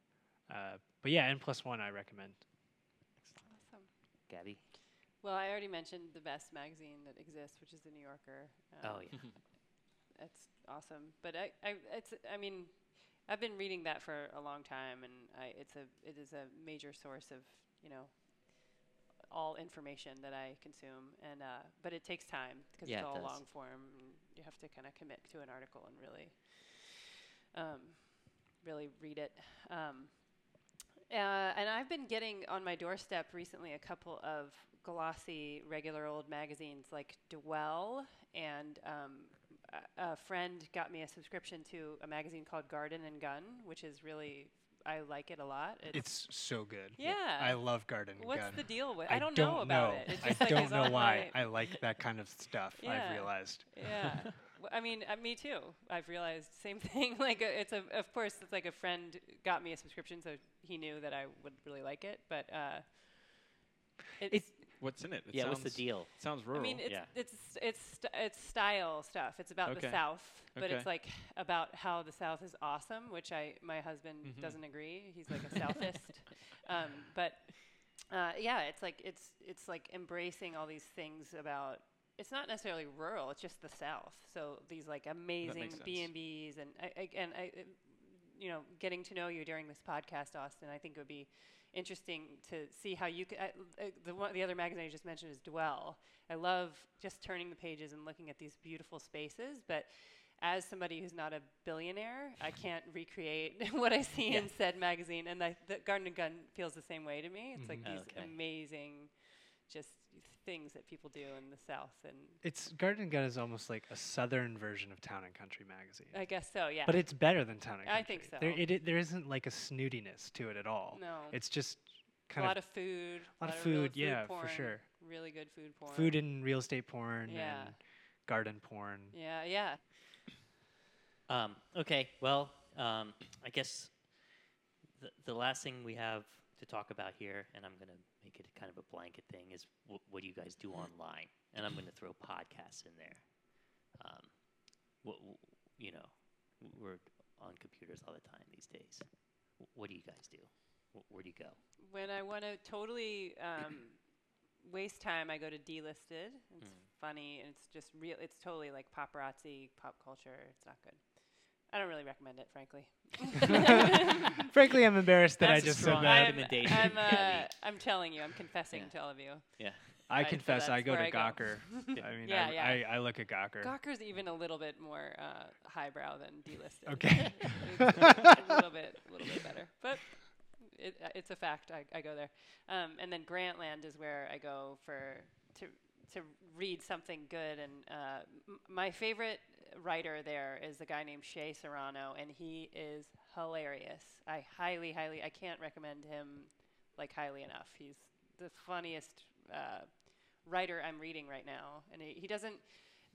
Uh, but yeah, N plus one I recommend. Awesome. Gaby. Well, I already mentioned the best magazine that exists, which is the New Yorker. Oh Um, yeah. It's awesome. But I, I, it's, I mean, I've been reading that for a long time, and I, it's a, it is a major source of, you know, all information that I consume. And uh, but it takes time because Yeah, it's all does. long form. And you have to kind of commit to an article and really, um, really read it. Um, uh, and I've been getting on my doorstep recently a couple of glossy, regular old magazines like Dwell, and um, a, friend got me a subscription to a magazine called Garden and Gun, which is really, I like it a lot. It's so good. Yeah. I love Garden What's Gun. What's the deal with? I I don't, know about know. it. I just, like, don't know why. I like that kind of stuff. Yeah. I've realized. yeah. I mean, uh, me too. I've realized same thing. like, uh, it's a, of course, it's like a friend got me a subscription, so he knew that I would really like it. But uh, it's, It's- What's in it? it yeah. What's the sounds- deal? Sounds rural. I mean, it's yeah. it's it's it's style stuff. It's about the South, but Okay. it's like about how the South is awesome, which I my husband Mhm. doesn't agree. He's like a Southist, um, but uh, yeah, it's like it's it's like embracing all these things about. It's not necessarily rural. It's just the South. So these like amazing. B and B's, and I, I, and I, uh, you know, getting to know you during this podcast, Austin, I think it would be interesting to see how you could. Uh, uh, the one, the other magazine I just mentioned is Dwell. I love just turning the pages and looking at these beautiful spaces, but as somebody who's not a billionaire, I can't recreate what I see in said magazine. And the, the Garden and Gun feels the same way to me. It's like Mhm. these Okay. amazing, just things that people do in the South, and It's Garden and Gun is almost like a southern version of Town and Country magazine. I guess so. Yeah. But it's better than Town and Country. I think so. There, it, it, there isn't like a snootiness to it at all. no. It's just kind of. a lot of of food. A lot of real food, yeah, for sure. Really good food porn. food and real estate porn Yeah. and garden porn. Yeah, yeah. Um, okay, well, um, I guess the, the last thing we have to talk about here, and I'm going to make it kind of a blanket thing, is wh- what do you guys do online? And I'm going to throw podcasts in there. Um, what, you know, we're on computers all the time these days. What do you guys do? where do you go? When I want to totally um, waste time, I go to Dlisted. It's Mm. funny and it's just real. It's totally like paparazzi pop culture. It's not good. I don't really recommend it, frankly. Frankly, I'm embarrassed that That's I a just said strong that. I'm, recommendation, I'm, uh, I'm telling you, I'm confessing Yeah. to all of you. Yeah. I Right, so confess, I that's go where to I go. Gawker. I mean, Yeah, I, yeah. I, I look at Gawker. Gawker's even a little bit more uh, highbrow than Dlisted. Okay. it's a little bit, a little bit better, but it, uh, it's a fact. I, I go there, um, and then Grantland is where I go for to to read something good. And uh, m- my favorite writer there is a guy named Shea Serrano, and he is hilarious. I highly, highly, I can't recommend him like highly enough. He's the funniest uh, writer I'm reading right now, and he, he doesn't.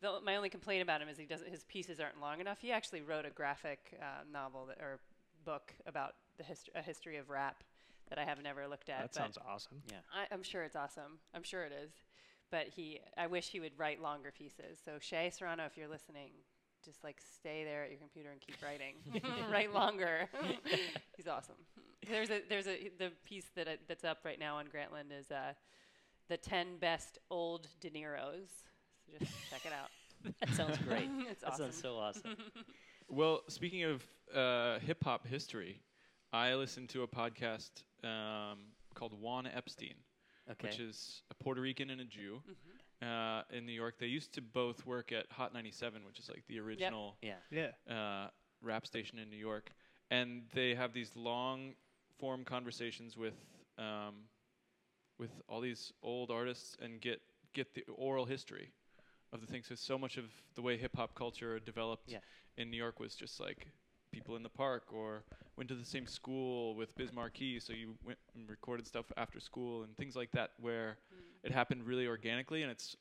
The, my only complaint about him is he doesn't. His pieces aren't long enough. He actually wrote a graphic uh, novel that, or book about the hist- a history of rap that I have never looked at. That sounds awesome. I, I'm sure it's awesome. I'm sure it is. But he, I wish he would write longer pieces. So Shea Serrano, if you're listening, just like stay there at your computer and keep writing. write longer. He's awesome. There's a there's a the piece that I, that's up right now on Grantland is uh, the ten best old De Niro's. So just check it out. That sounds great. it's that awesome. sounds so awesome. Well, speaking of uh, hip hop history, I listened to a podcast um, called Juan Epstein, Okay. which is a Puerto Rican and a Jew Mhm. uh, in New York. They used to both work at Hot 97, which is like the original yeah. Yeah. uh, rap station in New York, and they have these long form conversations with um, with all these old artists and get get the oral history of the thing. So so much of the way hip hop culture developed Yeah. in New York was just like people in the park or went to the same school with Biz Markie, so you went and recorded stuff after school and things like that, where Mm. it happened really organically and it's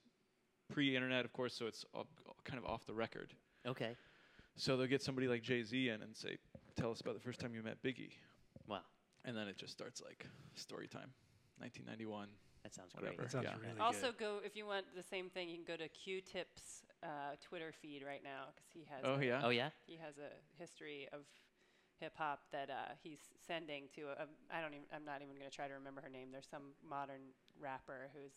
pre-internet, of course, so it's all, all kind of off the record. Okay. So they'll get somebody like Jay Z in and say, "Tell us about the first time you met Biggie," Wow. and then it just starts like story time, 1991. That sounds Whatever. great. That sounds Yeah. really Also, good. go if you want the same thing. You can go to Q-Tip's uh, Twitter feed right now because he has. Oh a, yeah. Oh yeah. He has a history of hip hop that uh, he's sending to. A, I don't even. I'm not even going to try to remember her name. There's some modern rapper who's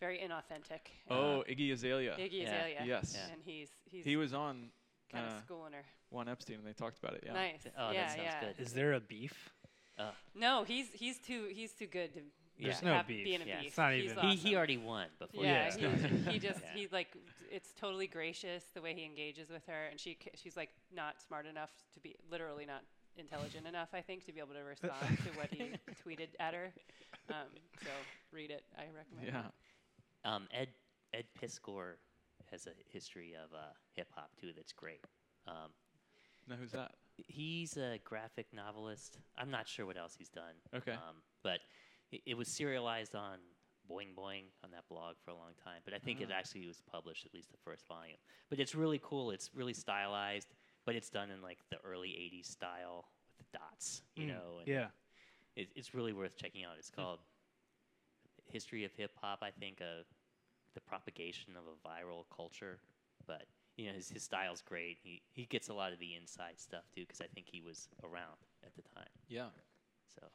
very inauthentic. Oh, Iggy Azalea. Iggy Yeah. Azalea. Yes. Yeah. And he's he's He was on kind of uh, schooling her. Juan Epstein, and they talked about it. Yeah. Nice. Oh, that yeah, sounds yeah. good. Is there a beef? Uh, No, he's he's too he's too good to There's Yeah. no have, beef. be in a Yeah. beef. It's not He's even- he awesome. he already won before. Yeah, Yeah. he, he just Yeah. he like it's totally gracious the way he engages with her, and she ca- she's like not smart enough to be literally not intelligent enough, I think, to be able to respond to what he tweeted at her. Um, so read it, I recommend. it. Yeah. Um, Ed Ed Piskor has a history of uh, hip hop too. That's great. Um, Now who's that? he's a graphic novelist. I'm not sure what else he's done. Okay. Um, but it, it was serialized on Boing Boing on that blog for a long time. But I think it Ah. actually was published at least the first volume. But it's really cool. It's really stylized, but it's done in like the early '80s style with the dots, you Mm, know. Yeah. it, it's really worth checking out. It's called History of Hip Hop. I think uh, the propagation of a viral culture, but you know his his style's great. He he gets a lot of the inside stuff too because I think he was around at the time. Yeah. So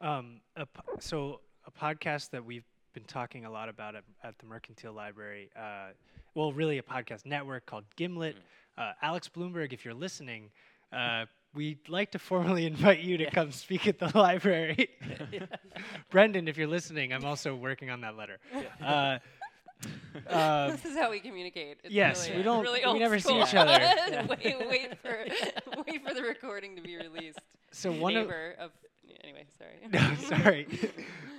Um, a so a podcast that we've been talking a lot about at, at the Mercantile Library. Uh, well, really a podcast network called Gimlet. Uh, Alex Blumberg, if you're listening, uh, we'd like to formally invite you to Yeah. come speak at the library. Brendan, if you're listening, I'm also working on that letter. Uh, uh, this is how we communicate. It's yes, really, we don't- Really we never see each other. wait, wait for wait for the recording to be released. so one of of anyway, sorry. no, sorry.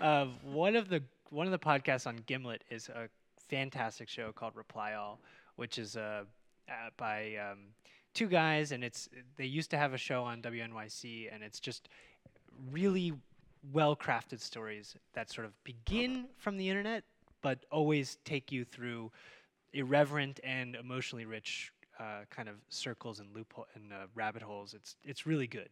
uh, one of the one of the podcasts on Gimlet is a fantastic show called Reply All, which is uh, uh, by um, two guys, and it's they used to have a show on WNYC, and it's just really well crafted stories that sort of begin from the internet, but always take you through irreverent and emotionally rich uh, kind of circles and loophole and uh, rabbit holes. It's it's really good.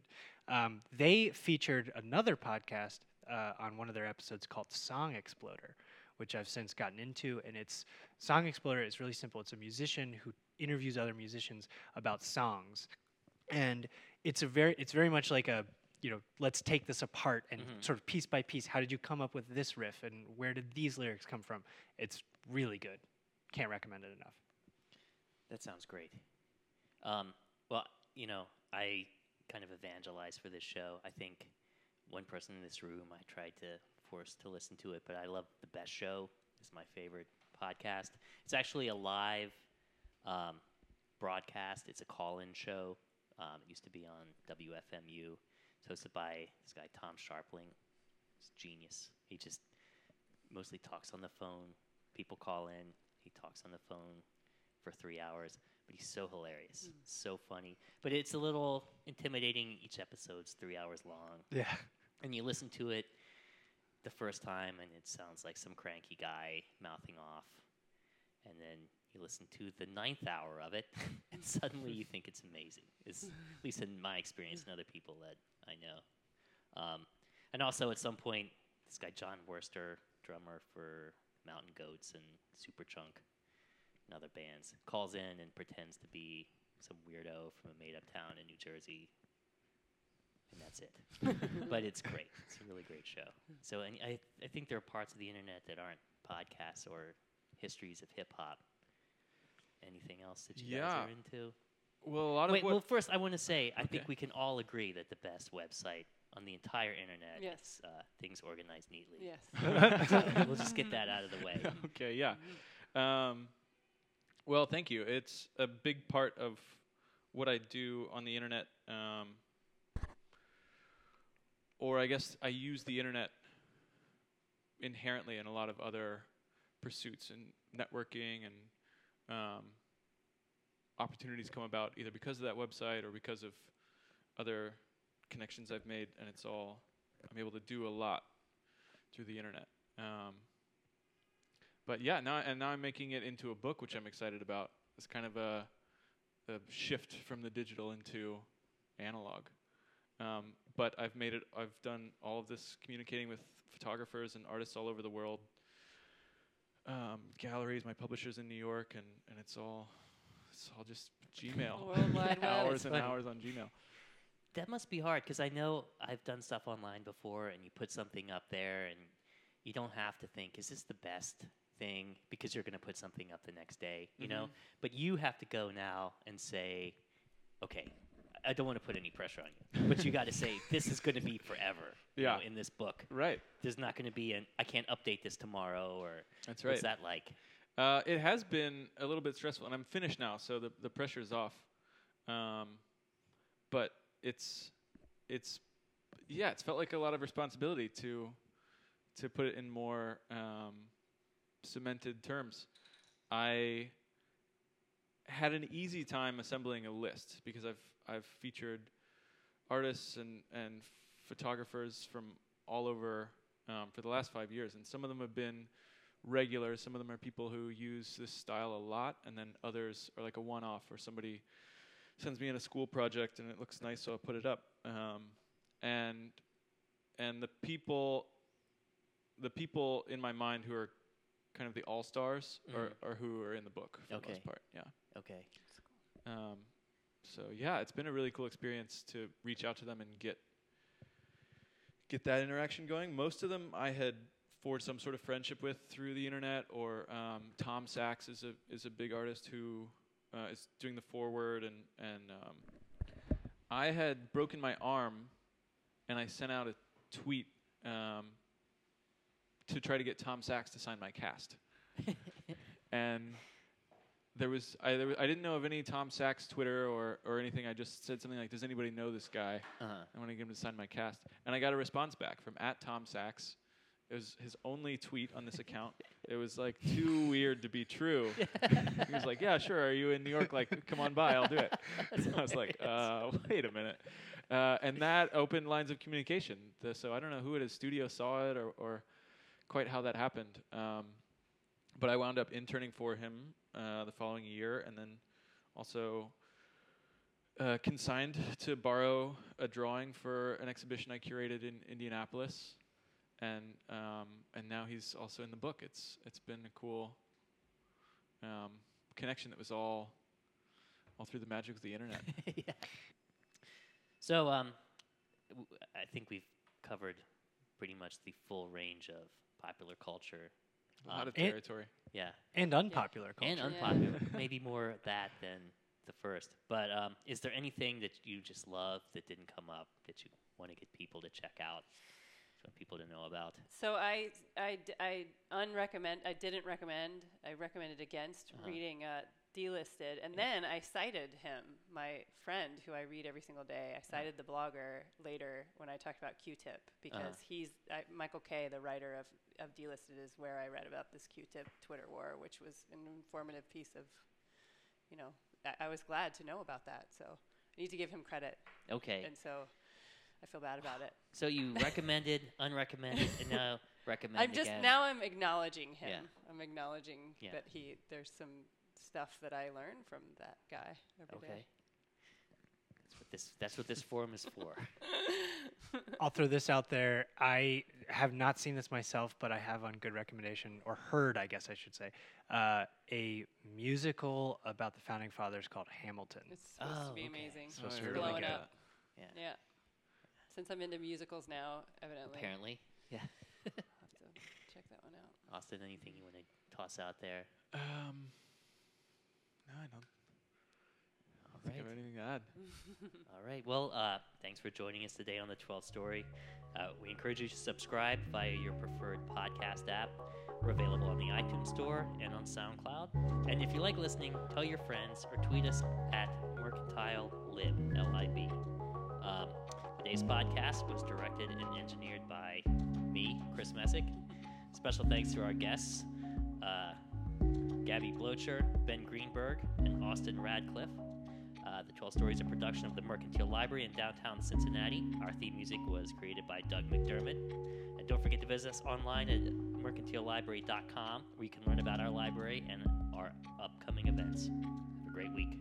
Um, they featured another podcast uh, on one of their episodes called Song Exploder, which I've since gotten into. And it's Song Exploder is really simple. It's a musician who interviews other musicians about songs, and it's a very it's very much like a you know, let's take this apart and Mhm. sort of piece by piece. How did you come up with this riff, and where did these lyrics come from? It's really good. Can't recommend it enough. That sounds great. Um, well, you know, I kind of evangelized for this show. I think one person in this room I tried to force to listen to it, but I love the best show. It's my favorite podcast. It's actually a live um, broadcast. It's a call-in show. Um, it used to be on WFMU. It's hosted by this guy Tom Scharpling. He's a genius. He just mostly talks on the phone. People call in. He talks on the phone for three hours, but he's so hilarious, hmm. so funny. But it's a little intimidating. Each episode's three hours long, Yeah. and you listen to it the first time, and it sounds like some cranky guy mouthing off, and then you listen to the ninth hour of it, and suddenly you think it's amazing. It's at least in my experience and other people that I know. Um, and also at some point, this guy Jon Wurster, drummer for Mountain Goats and Superchunk and other bands, calls in and pretends to be some weirdo from a made-up town in New Jersey, and that's it. but it's great. It's a really great show. So, and I, I think there are parts of the internet that aren't podcasts or histories of hip hop. Anything else that you guys are into? Well, a lot Wait, of what well, first I want to say I think we can all agree that the best website on the entire internet Yes. is uh, Things Organized Neatly. Yes. we'll just get that out of the way. okay, yeah. Um, well, thank you. It's a big part of what I do on the internet. Um, or I guess I use the internet inherently in a lot of other pursuits and networking and um, opportunities come about either because of that website or because of other connections I've made, and it's all I'm able to do a lot through the internet. Um, but yeah, now and now I'm making it into a book, which I'm excited about. It's kind of a, a shift from the digital into analog. Um, but I've made it. I've done all of this communicating with photographers and artists all over the world, um, galleries, my publishers in New York, and, and it's all it's all just Gmail. Hours and funny. hours on Gmail. That must be hard because I know I've done stuff online before, and you put something up there, and you don't have to think, "Is this the best thing?" Because you're going to put something up the next day, you know. Mhm. But you have to go now and say, "Okay, I don't want to put any pressure on you, but you got to say this is going to be forever." you Yeah. know, in this book, Right. there's not going to be an I can't update this tomorrow, or That's right. what's that like? Uh, it has been a little bit stressful, and I'm finished now, so the the pressure's off. Um, but it's it's yeah, it's felt like a lot of responsibility to to put it in more um, cemented terms. I had an easy time assembling a list because I've I've featured artists and and photographers from all over um, for the last five years, and some of them have been regulars. Some of them are people who use this style a lot, and then others are like a one-off, or somebody sends me in a school project and it looks nice, so I'll put it up. Um, and and the people, the people in my mind who are kind of the all stars are, are who are in the book for the Okay. most part. Yeah. Okay, Um, so yeah, it's been a really cool experience to reach out to them and get get that interaction going. Most of them I had forged some sort of friendship with through the internet, or um, Tom Sachs is a is a big artist who uh, is doing the forward, and and um, I had broken my arm, and I sent out a tweet um, to try to get Tom Sachs to sign my cast, and there was I there was, I didn't know of any Tom Sachs Twitter or or anything. I just said something like, "Does anybody know this guy? uh-huh. I want to get him to sign my cast." And I got a response back from at Tom Sachs. It was his only tweet on this account. It was like too weird to be true. he was like, "Yeah, sure. Are you in New York? Like, come on by. I'll do it." I was like, uh, "Wait a minute." Uh, and that opened lines of communication. The, so I don't know who at his studio saw it or, or quite how that happened. Um, but I wound up interning for him the following year, and then also uh, consigned to borrow a drawing for an exhibition I curated in Indianapolis, and um, and now he's also in the book. It's it's been a cool um, connection that was all all through the magic of the internet. yeah. So, um, w- I think we've covered pretty much the full range of popular culture. A lot Um, of territory. Yeah, And unpopular culture. and Yeah. unpopular. Maybe more that than the first. But um, is there anything that you just love that didn't come up that you want to get people to check out, want people to know about? So I, I, I unrecommend. I didn't recommend. I recommended against Uh-huh. reading uh, Dlisted, and then I cited him, my friend who I read every single day. I cited the blogger later when I talked about Q-Tip because Uh-huh. he's I, Michael K, the writer of of Dlisted, is where I read about this Q-Tip Twitter war, which was an informative piece of, you know, I, I was glad to know about that. So I need to give him credit, Okay, and so I feel bad about it. so you recommended, unrecommended, and now recommend I'm just again. now I'm acknowledging him. Yeah. I'm acknowledging Yeah. that he there's some stuff that I learn from that guy every day. Okay. That's what this. That's what this forum is for. I'll throw this out there. I have not seen this myself, but I have on good recommendation, or heard, I guess I should say, uh, a musical about the founding fathers called Hamilton. It's supposed Oh, to be okay. amazing. Supposed Oh, to be really blowing good. up. Yeah. Yeah. Since I'm into musicals now, evidently. Apparently. Yeah. I'll have to check that one out. Austin, anything you want to toss out there? Um, no, I don't All think I right. have anything to add. All right. Well, uh, thanks for joining us today on the 12th Story. Uh, we encourage you to subscribe via your preferred podcast app. We're available on the iTunes Store and on SoundCloud. And if you like listening, tell your friends or tweet us at Mercantile Lib, L-I-B. Um, today's podcast was directed and engineered by me, Chris Messick. Special thanks to our guests, uh, Gaby Blocher, Ben Greenberg, and Austin Radcliffe. Uh, the 12 Stories are a production of the Mercantile Library in downtown Cincinnati. Our theme music was created by Doug McDermott. And don't forget to visit us online at mercantilelibrary.com where you can learn about our library and our upcoming events. Have a great week.